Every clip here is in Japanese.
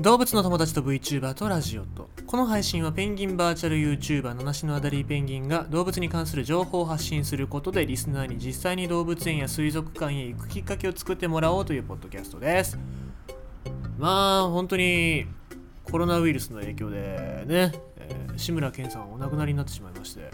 動物の友達と VTuber とラジオとこの配信はペンギンバーチャル YouTuber 七種のアダリーペンギンが動物に関する情報を発信することでリスナーに実際に動物園や水族館へ行くきっかけを作ってもらおうというポッドキャストです。まあ本当にコロナウイルスの影響でね、えー志村けんさんはお亡くなりになってしまいまして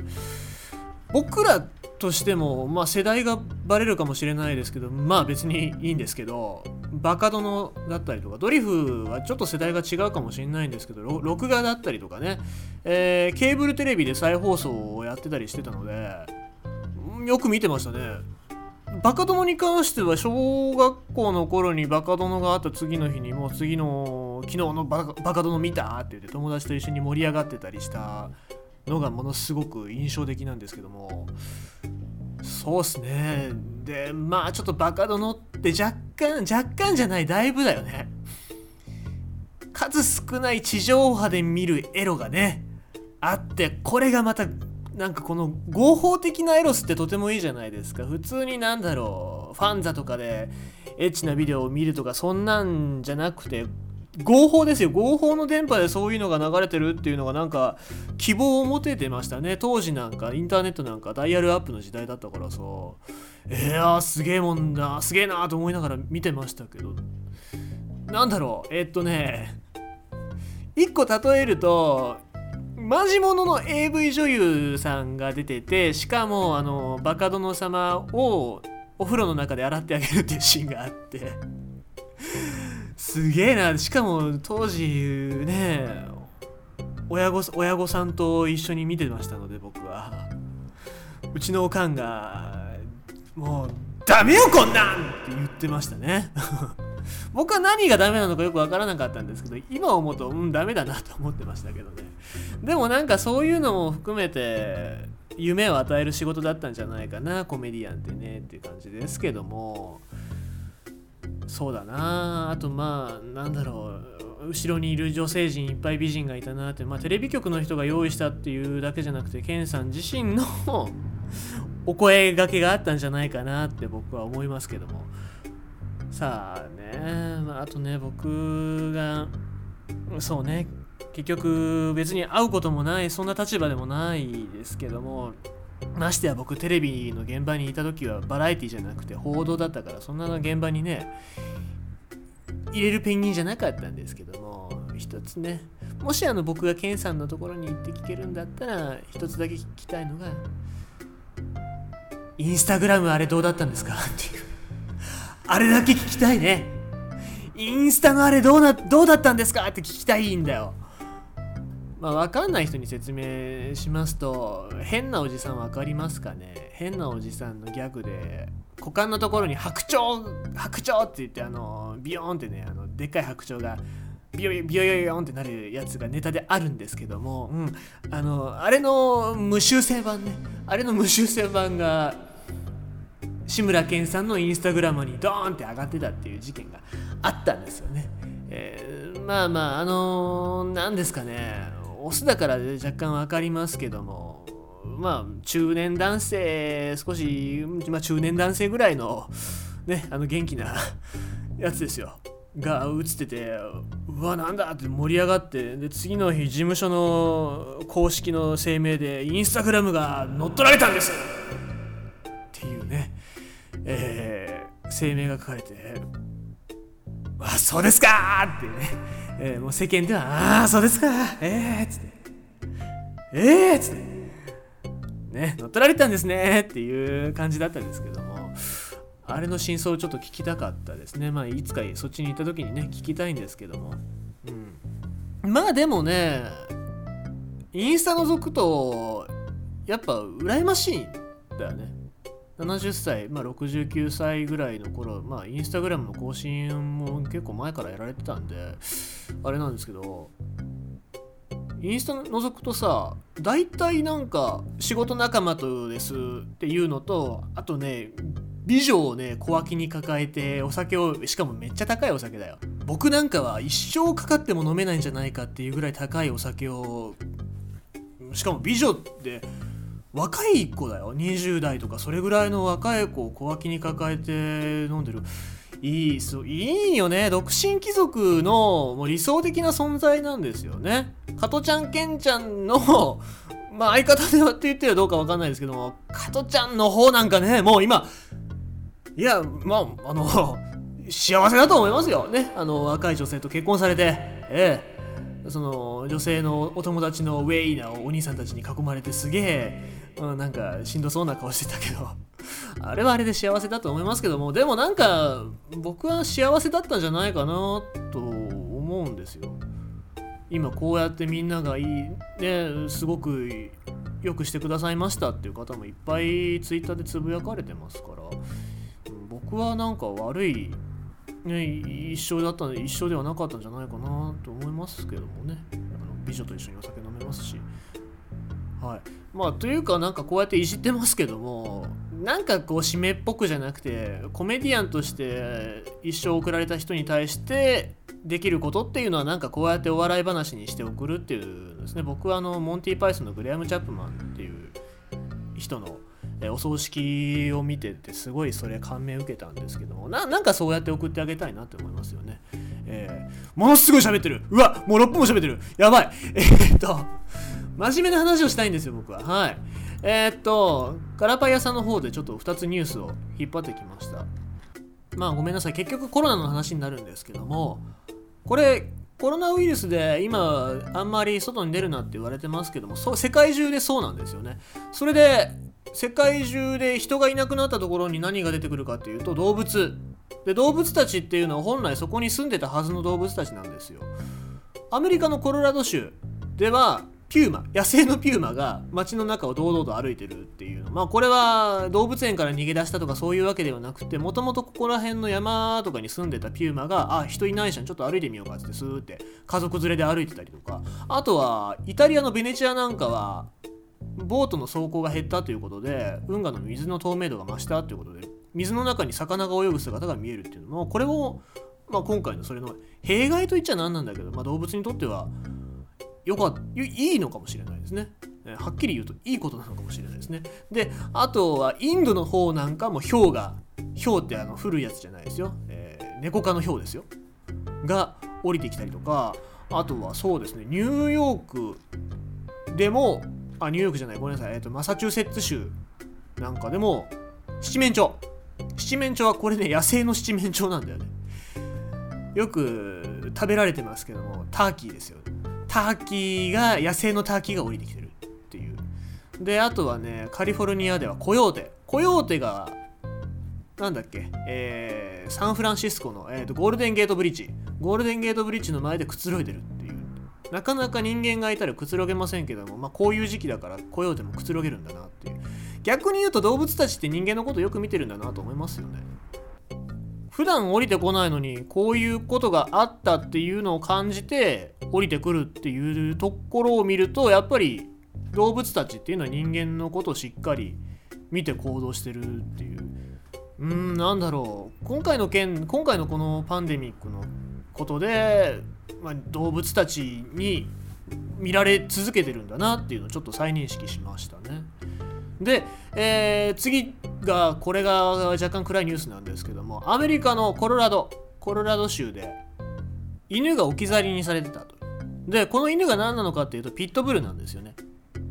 僕らとしても、まあ、世代がバレるかもしれないですけどまあ別にいいんですけどバカ殿だったりとかドリフはちょっと世代が違うかもしれないんですけど録画だったりとかね、えーケーブルテレビで再放送をやってたりしてたのでよく見てましたね。バカ殿に関しては小学校の頃にバカ殿があった次の日にもう次の昨日のバカ殿見たって言って友達と一緒に盛り上がってたりしたのがものすごく印象的なんですけどもそうっすね。でまあちょっとバカ殿って若干若干じゃないだいぶだよね。数少ない地上波で見るエロがねあってこれがまたなんかこの合法的なエロスってとてもいいじゃないですか。普通になんだろうファンザとかでエッチなビデオを見るとかそんなんじゃなくて合法ですよ。合法の電波でそういうのが流れてるっていうのがなんか希望を持ててましたね。当時なんかインターネットなんかダイヤルアップの時代だったからさ。えー、すげえもんだ。すげえなと思いながら見てましたけど。なんだろう。えっとね。一個例えるとマジモノの AV 女優さんが出ててしかもあのバカ殿様をお風呂の中で洗ってあげるっていうシーンがあって。すげえな。しかも当時ね親御親御さんと一緒に見てましたので僕は。うちのおかんがもうダメよこんなんって言ってましたね。僕は何がダメなのかよくわからなかったんですけど今思うとうんダメだなと思ってましたけどね。でもなんかそういうのも含めて夢を与える仕事だったんじゃないかなコメディアンってねっていう感じですけども。そうだな。あとまあなんだろう。後ろにいる女性陣いっぱい美人がいたなって。まあテレビ局の人が用意したっていうだけじゃなくてケンさん自身の お声がけがあったんじゃないかなって僕は思いますけども。さあね、まあ、あとね僕がそうね。結局別に会うこともない。そんな立場でもないですけども。ましてや僕テレビの現場にいた時はバラエティじゃなくて報道だったからそんなの現場にね入れるペンギンじゃなかったんですけども一つね。もしあの僕がケンさんのところに行って聞けるんだったら一つだけ聞きたいのがインスタグラムあれどうだったんですか？っていう。あれだけ聞きたいね。インスタのあれどうなどうだったんですか？って聞きたいんだよ。まあ、わかんない人に説明しますと変なおじさんわかりますかね？変なおじさんのギャグで股間のところに白鳥白鳥って言ってあのビヨーンってねあのでっかい白鳥がビヨビヨヨヨンってなるやつがネタであるんですけども、うん、あのあれの無修正版ね。あれの無修正版が志村けんさんのインスタグラムにドーンって上がってたっていう事件があったんですよね。えーまあまああのー、なんですかね。オスだから若干分かりますけどもまあ中年男性少し、まあ、中年男性ぐらいのねあの元気な やつですよ。が映っててうわなんだって盛り上がってで次の日事務所の公式の声明でインスタグラムが乗っ取られたんですっていうね、えー声明が書かれて「あそうですか!」ってね、えーもう世間では「ああそうですか。ええー」っつって「ええー」っつって。ね乗っ取られたんですね。っていう感じだったんですけども。あれの真相をちょっと聞きたかったですね。まあいつかそっちに行った時にね聞きたいんですけども。うん。まあでもねインスタ覗くとやっぱ羨ましいんだよね。70歳、まあ、69歳ぐらいの頃、まあ、インスタグラムの更新も結構前からやられてたんで、あれなんですけど、インスタ覗くとさ、大体なんか仕事仲間とですっていうのと、あとね、美女をね、小脇に抱えて、お酒を、しかもめっちゃ高いお酒だよ。僕なんかは一生かかっても飲めないんじゃないかっていうぐらい高いお酒を、しかも美女って、若い子だよ。20代とかそれぐらいの若い子を小脇に抱えて飲んでる。いいそういいよね。独身貴族のもう理想的な存在なんですよね。加トちゃんケンちゃんのまあ相方ではって言ってはどうかわかんないですけども加トちゃんの方なんかねもう今いやまああの幸せだと思いますよ。ね。あの若い女性と結婚されてええ。その女性のお友達のウェイなお兄さんたちに囲まれてすげえ、うん、なんかしんどそうな顔してたけど。あれはあれで幸せだと思いますけどもでもなんか僕は幸せだったんじゃないかなと思うんですよ。今こうやってみんながいいねすごくよくしてくださいましたっていう方もいっぱいツイッターでつぶやかれてますから僕はなんか悪いね、一生だったんで一生ではなかったんじゃないかなと思いますけどもね。あの美女と一緒にお酒飲めますし。はい。まあというかなんかこうやっていじってますけどもなんかこう締めっぽくじゃなくてコメディアンとして一生送られた人に対してできることっていうのはなんかこうやってお笑い話にして送るっていうですね。僕はあのモンティ・パイソンのグレアム・チャップマンっていう人のお葬式を見ててすごいそれ感銘受けたんですけどもなんかそうやって送ってあげたいなって思いますよね。えー、ものすごい喋ってる。うわもう6分も喋ってる。やばい。えー、っと真面目な話をしたいんですよ僕は。はい。えー、っとガラパイ屋さんの方でちょっと2つニュースを引っ張ってきました。まあごめんなさい。結局コロナの話になるんですけどもこれコロナウイルスで今あんまり外に出るなって言われてますけどもそ世界中でそうなんですよね。それで世界中で人がいなくなったところに何が出てくるかっていうと動物。で動物たちっていうのは本来そこに住んでたはずの動物たちなんですよ。アメリカのコロラド州ではピューマ野生のピューマが街の中を堂々と歩いてるっていうの。まあこれは動物園から逃げ出したとかそういうわけではなくてもともとここら辺の山とかに住んでたピューマがあ人いないじゃんちょっと歩いてみようかってスーって家族連れで歩いてたりとか。あとはイタリアのベネチアなんかはボートの走行が減ったということで運河の水の透明度が増したということで水の中に魚が泳ぐ姿が見えるっていうのもこれも、まあ、今回のそれの弊害と言っちゃ何なんだけど、まあ、動物にとってはよかっいいのかもしれないですね。はっきり言うといいことなのかもしれないですね。であとはインドの方なんかも氷が氷ってあの古いやつじゃないですよ、えー、猫科の氷ですよが降りてきたりとかあとはそうですねニューヨークでもあニューヨークじゃない。ごめんなさい、えーと、マサチューセッツ州なんかでも七面鳥。七面鳥はこれね野生の七面鳥なんだよね。よく食べられてますけどもターキーですよ。ターキーが野生のターキーが降りてきてるっていう。であとはねカリフォルニアではコヨーテ。コヨーテがなんだっけ、えー、サンフランシスコの、えーと、ゴールデンゲートブリッジ。ゴールデンゲートブリッジの前でくつろいでるなかなか人間がいたらくつろげませんけども、まあ、こういう時期だから来ようでもくつろげるんだなっていう。逆に言うと動物たちって人間のことよく見てるんだなと思いますよね。普段降りてこないのにこういうことがあったっていうのを感じて降りてくるっていうところを見るとやっぱり動物たちっていうのは人間のことをしっかり見て行動してるっていう。うんなんだろう。今回の件今回のこのパンデミックのことでまあ、動物たちに見られ続けてるんだなっていうのをちょっと再認識しましたね。で、えー、次がこれが若干暗いニュースなんですけどもアメリカのコロラドコロラド州で犬が置き去りにされてたと。でこの犬が何なのかっていうとピットブルなんですよね。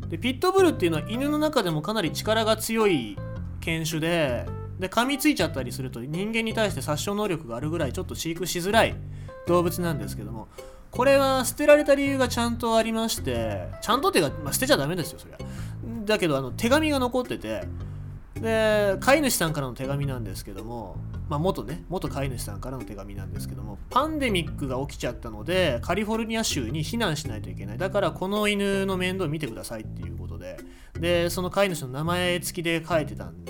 でピットブルっていうのは犬の中でもかなり力が強い犬種でで噛みついちゃったりすると人間に対して殺傷能力があるぐらいちょっと飼育しづらい動物なんですけどもこれは捨てられた理由がちゃんとありましてちゃんとってか、まあ、捨てちゃダメですよそりゃ。だけどあの手紙が残っててで飼い主さんからの手紙なんですけども、まあ、元ね元飼い主さんからの手紙なんですけどもパンデミックが起きちゃったのでカリフォルニア州に避難しないといけない。だからこの犬の面倒を見てくださいっていうことででその飼い主の名前付きで書いてたんで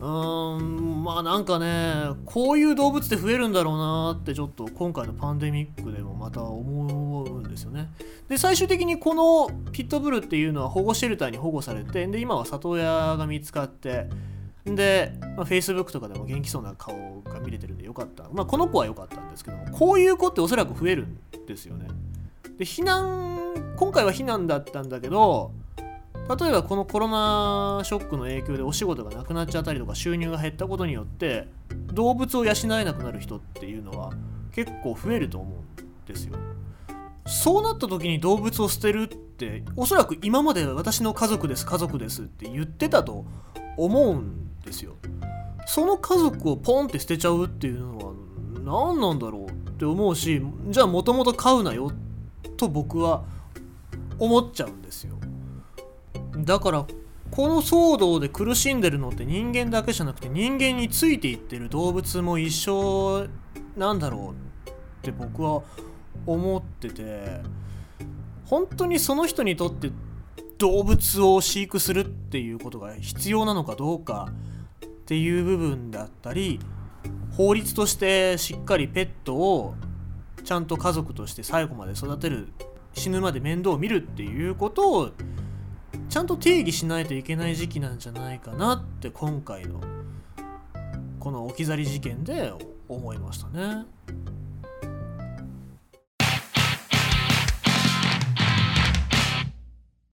うーんまあなんかねこういう動物って増えるんだろうなってちょっと今回のパンデミックでもまた思うんですよね。で最終的にこのピットブルっていうのは保護シェルターに保護されてで今は里親が見つかってで、まあ、Facebook とかでも元気そうな顔が見れてるんでよかった。まあこの子は良かったんですけどこういう子っておそらく増えるんですよね。で避難今回は避難だったんだけど例えばこのコロナショックの影響でお仕事がなくなっちゃったりとか収入が減ったことによって動物を養えなくなる人っていうのは結構増えると思うんですよ。そうなった時に動物を捨てるっておそらく今まで私の家族です家族ですって言ってたと思うんですよ。その家族をポンって捨てちゃうっていうのは何なんだろうって思うしじゃあもともと飼うなよと僕は思っちゃうんですよ。だからこの騒動で苦しんでるのって人間だけじゃなくて人間についていってる動物も一緒なんだろうって僕は思ってて本当にその人にとって動物を飼育するっていうことが必要なのかどうかっていう部分だったり法律としてしっかりペットをちゃんと家族として最後まで育てる死ぬまで面倒を見るっていうことをちゃんと定義しないといけない時期なんじゃないかなって今回のこの置き去り事件で思いましたね。